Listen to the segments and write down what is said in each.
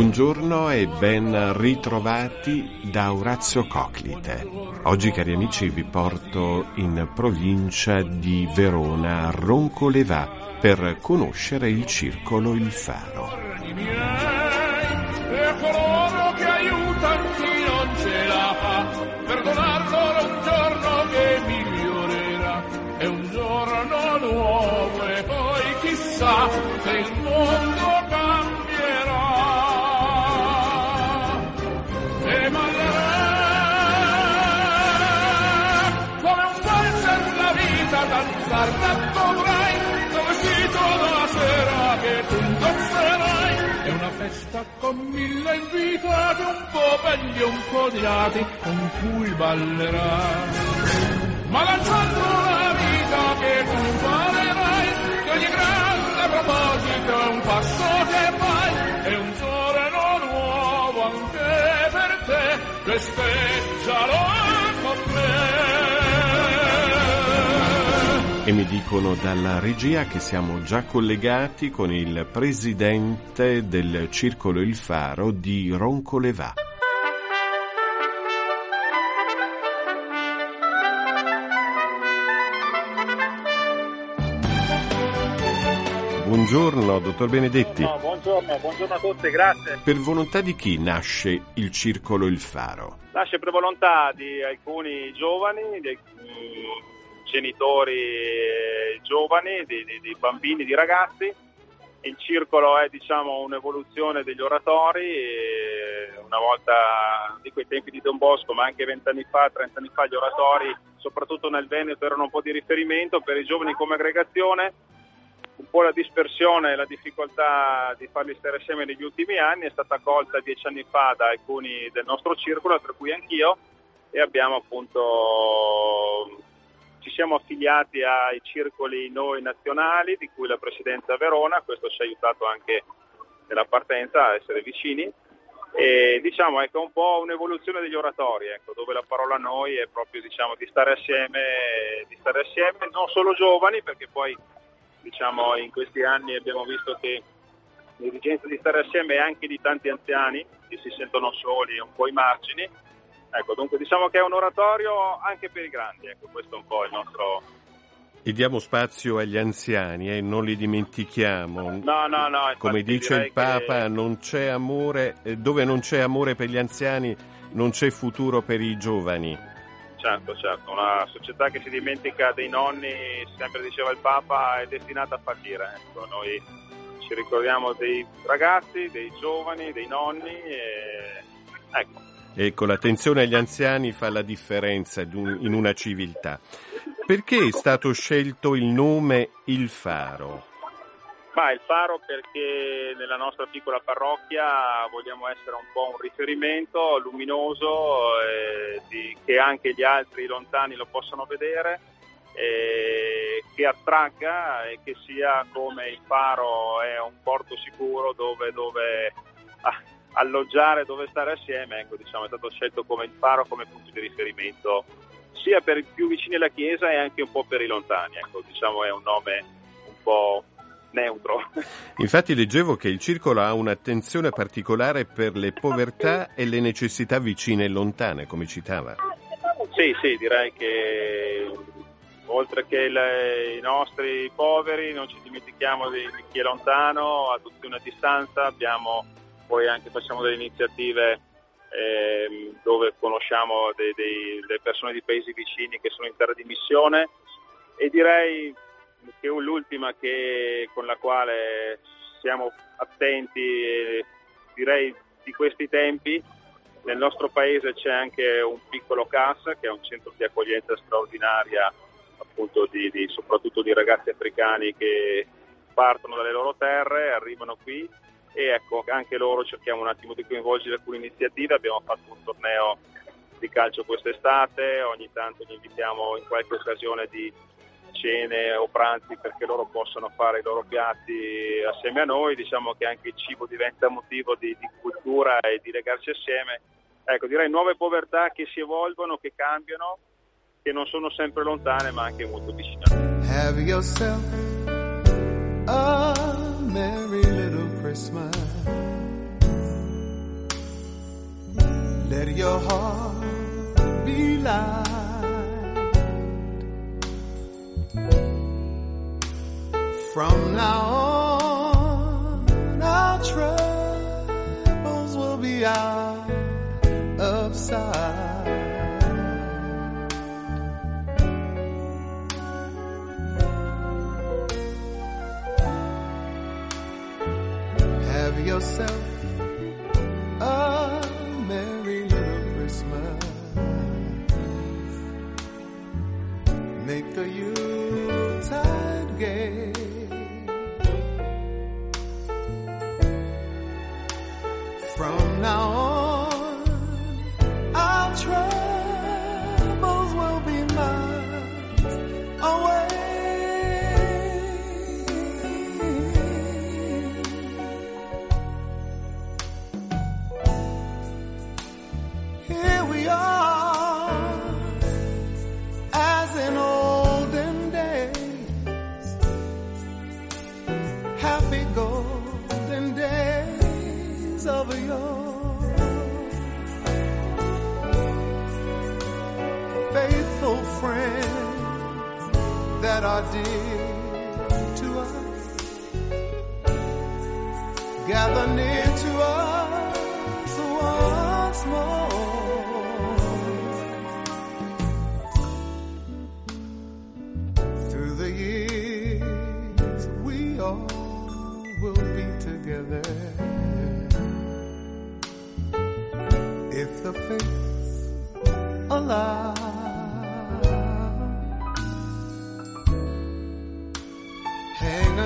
Buongiorno e ben ritrovati da Orazio Coclite. Oggi cari amici vi porto in provincia di Verona a Roncolevà per conoscere il circolo Il Faro. Se il mondo danzar dovrai, come vestito la sera che tu indosserai. È una festa con mille invitati, un po' belli un po' odiati, con cui ballerai. Ma lanciando la vita che tu imparerai, che ogni grande proposito è un passo che fai, è un giorno nuovo anche per te, festeggialo con me. E mi dicono dalla regia che siamo già collegati con il presidente del circolo Il Faro di Roncolevà. Buongiorno, dottor Benedetti. No, buongiorno, buongiorno a tutti, grazie. Per volontà di chi nasce il circolo Il Faro? Nasce per volontà di alcuni giovani, di alcuni genitori eh, giovani, di, di- di bambini, di ragazzi. Il circolo è diciamo un'evoluzione degli oratori, una volta di quei tempi di Don Bosco, ma anche vent'anni fa, trent'anni fa, gli oratori, soprattutto nel Veneto, erano un po' di riferimento per i giovani come aggregazione. un po' la dispersione e la difficoltà di farli stare assieme negli ultimi anni è stata accolta dieci anni fa da alcuni del nostro circolo, tra cui anch'io, e abbiamo appunto ci siamo affiliati ai circoli noi nazionali, di cui la presidenza Verona, questo ci ha aiutato anche nella partenza a essere vicini. E diciamo ecco un po' un'evoluzione degli oratori, ecco, dove la parola noi è proprio diciamo, di stare assieme, di stare assieme, non solo giovani, perché poi diciamo in questi anni abbiamo visto che l'esigenza di stare assieme è anche di tanti anziani che si sentono soli un po' ai margini. Ecco, dunque diciamo che è un oratorio anche per i grandi, ecco, questo è un po' il nostro... E diamo spazio agli anziani, eh, non li dimentichiamo. No, no, no. Come dice il Papa, che- non c'è amore, eh, dove non c'è amore per gli anziani non c'è futuro per i giovani. Certo, certo, una società che si dimentica dei nonni, sempre diceva il Papa, è destinata a patire. Ecco, noi ci ricordiamo dei ragazzi, dei giovani, dei nonni e ecco. Ecco, l'attenzione agli anziani fa la differenza in una civiltà. Perché è stato scelto il nome Il Faro? Ma il faro perché nella nostra piccola parrocchia vogliamo essere un po' un riferimento luminoso eh, di- che anche gli altri lontani lo possano vedere, eh, che attragga e che sia come il faro è un porto sicuro dove, dove ah, alloggiare, dove stare assieme, ecco diciamo è stato scelto come il faro come punto di riferimento sia per i più vicini alla chiesa e anche un po' per i lontani, ecco diciamo è un nome un po' neutro. Infatti leggevo che il circolo ha un'attenzione particolare per le povertà e le necessità vicine e lontane, come citava. Sì, sì, direi che oltre che il- i nostri poveri non ci dimentichiamo di, di chi è lontano, a adozione a distanza, abbiamo poi anche facciamo delle iniziative ehm, dove conosciamo dei- dei- delle persone di paesi vicini che sono in terra di missione. E direi che l'ultima che, con la quale siamo attenti, eh, direi di questi tempi, nel nostro paese c'è anche un piccolo CAS, che è un centro di accoglienza straordinaria appunto di, di, soprattutto di ragazzi africani che partono dalle loro terre, arrivano qui e ecco anche loro cerchiamo un attimo di coinvolgere alcune iniziative, abbiamo fatto un torneo di calcio quest'estate, ogni tanto li invitiamo in qualche occasione di cene o pranzi perché loro possano fare i loro piatti assieme a noi, diciamo che anche il cibo diventa motivo di, di cultura e di legarsi assieme. Ecco, direi nuove povertà che si evolvono, che cambiano, che non sono sempre lontane ma anche molto vicine. Let your heart be light. From now on, our troubles will be out of sight. Have yourself that are dear to us, gather near to us once more. Through the years, we all will be together. If the fates allow.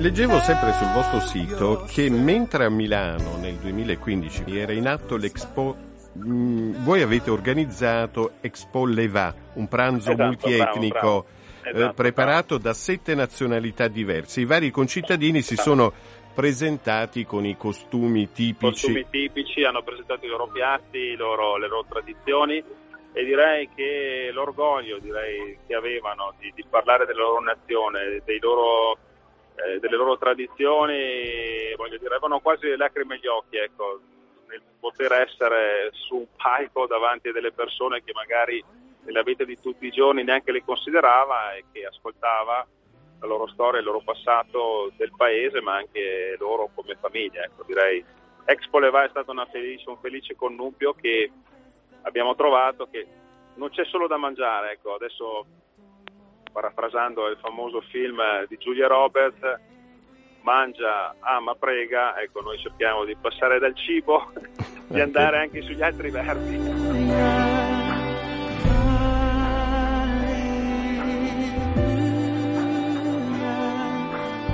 Leggevo sempre sul vostro sito che mentre a Milano nel 2015 era in atto l'Expo, mh, voi avete organizzato Expo Leva, un pranzo Esatto, multietnico bravo, bravo. eh, Esatto, preparato da sette nazionalità diverse. I vari concittadini si sono presentati con i costumi tipici. costumi tipici, hanno presentato i loro piatti, i loro- le loro tradizioni e direi che l'orgoglio direi, che avevano di, di parlare della loro nazione, dei loro, eh, delle loro tradizioni, voglio dire, avevano quasi le lacrime agli occhi, ecco, nel poter essere su un palco davanti a delle persone che magari nella vita di tutti i giorni neanche le considerava e che ascoltava la loro storia, il loro passato del paese, ma anche loro come famiglia. Ecco, direi Expo Leva è stato felice, un felice connubio che abbiamo trovato che non c'è solo da mangiare, ecco, adesso parafrasando il famoso film di Giulia Roberts, mangia, ama, prega, ecco, noi cerchiamo di passare dal cibo, di andare anche sugli altri verbi.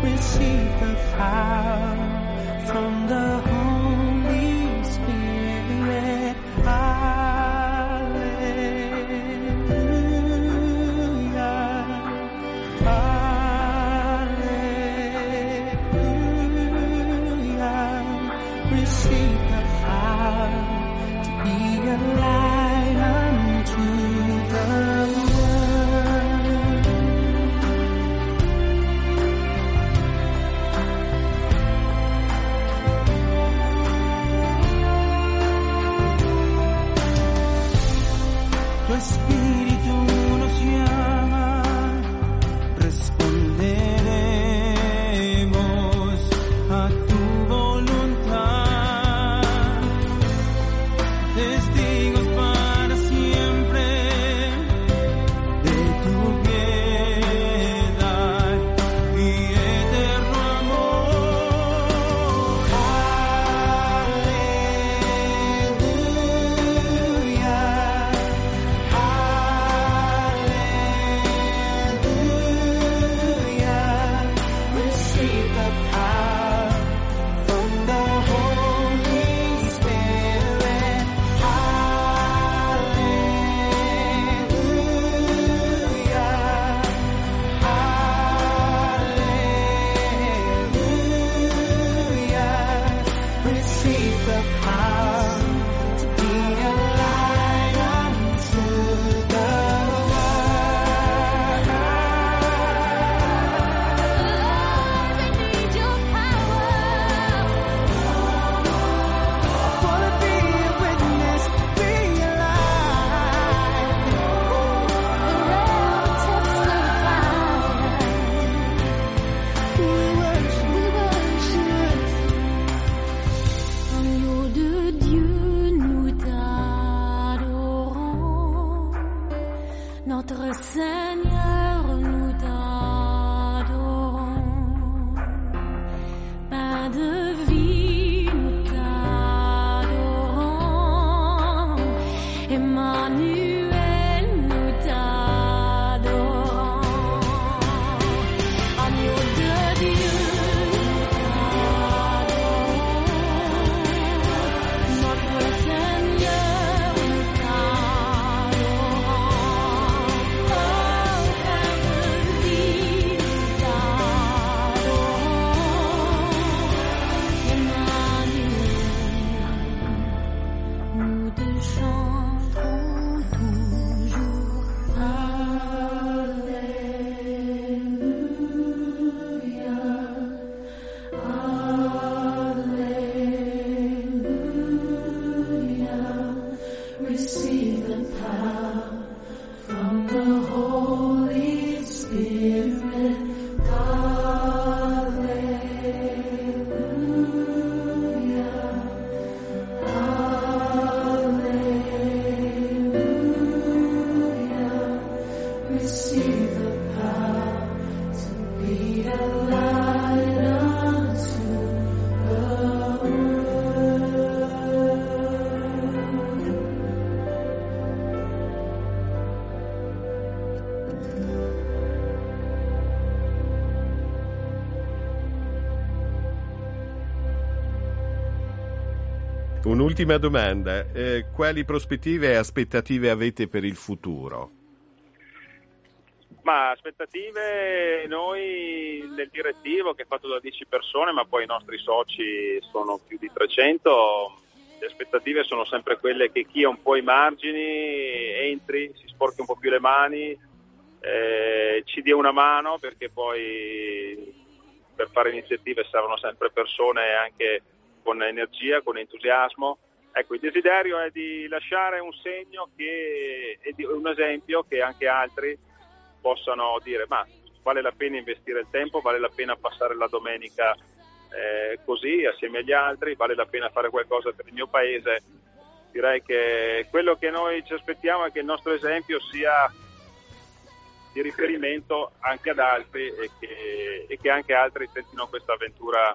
receive the power 你说。Un'ultima domanda, eh, quali prospettive e aspettative avete per il futuro? Ma aspettative noi nel direttivo che è fatto da 10 persone, ma poi i nostri soci sono più di 300, le aspettative sono sempre quelle che chi ha un po' i margini entri, si sporchi un po' più le mani, eh, ci dia una mano perché poi per fare iniziative servono sempre persone anche con energia, con entusiasmo. Ecco, il desiderio è di lasciare un segno che, e un esempio che anche altri possano dire ma vale la pena investire il tempo, vale la pena passare la domenica eh, così assieme agli altri, vale la pena fare qualcosa per il mio paese. Direi che quello che noi ci aspettiamo è che il nostro esempio sia di riferimento anche ad altri e che, e che anche altri tentino questa avventura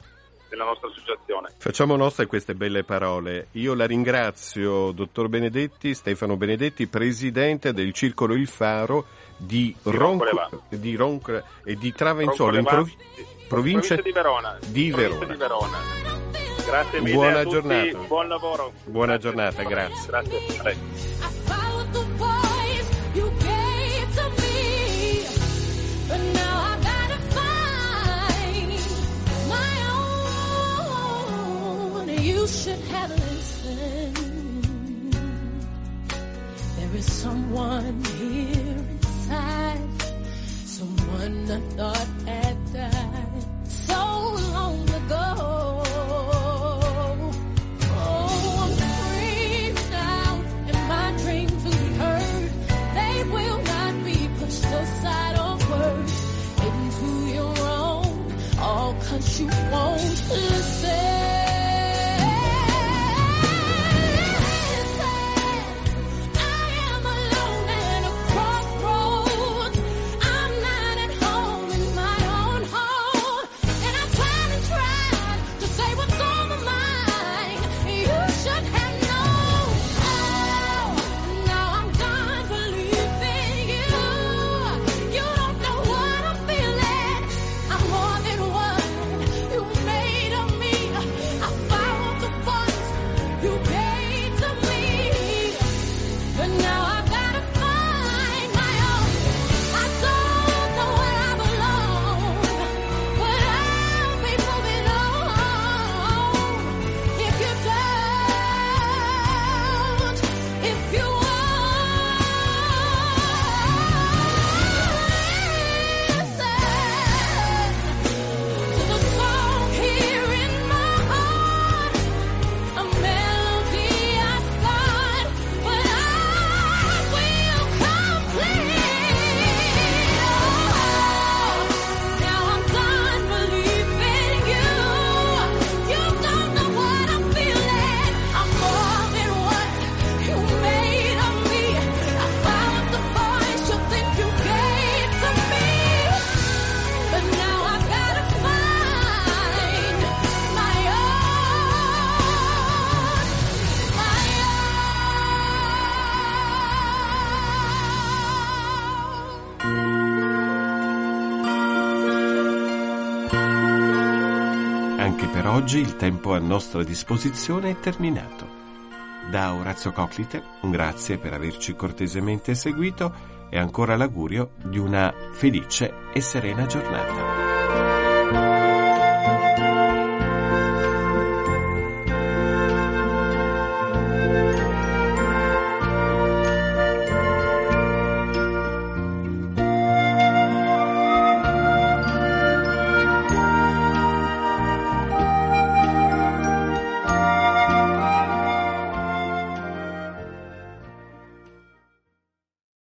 della nostra associazione. Facciamo nostre queste belle parole. Io la ringrazio, dottor Benedetti, Stefano Benedetti, presidente del Circolo Il Faro di, di Ronco, di Ronco e di Travenzuolo, in provi- provincia, provincia, di Verona. Di Verona. Di Verona. Grazie mille Buona tutti, giornata. buon lavoro. Buona grazie. giornata, grazie. Grazie. There is someone here inside, someone I thought oggi il tempo a nostra disposizione è terminato. Da Orazio Coclite un grazie per averci cortesemente seguito e ancora l'augurio di una felice e serena giornata.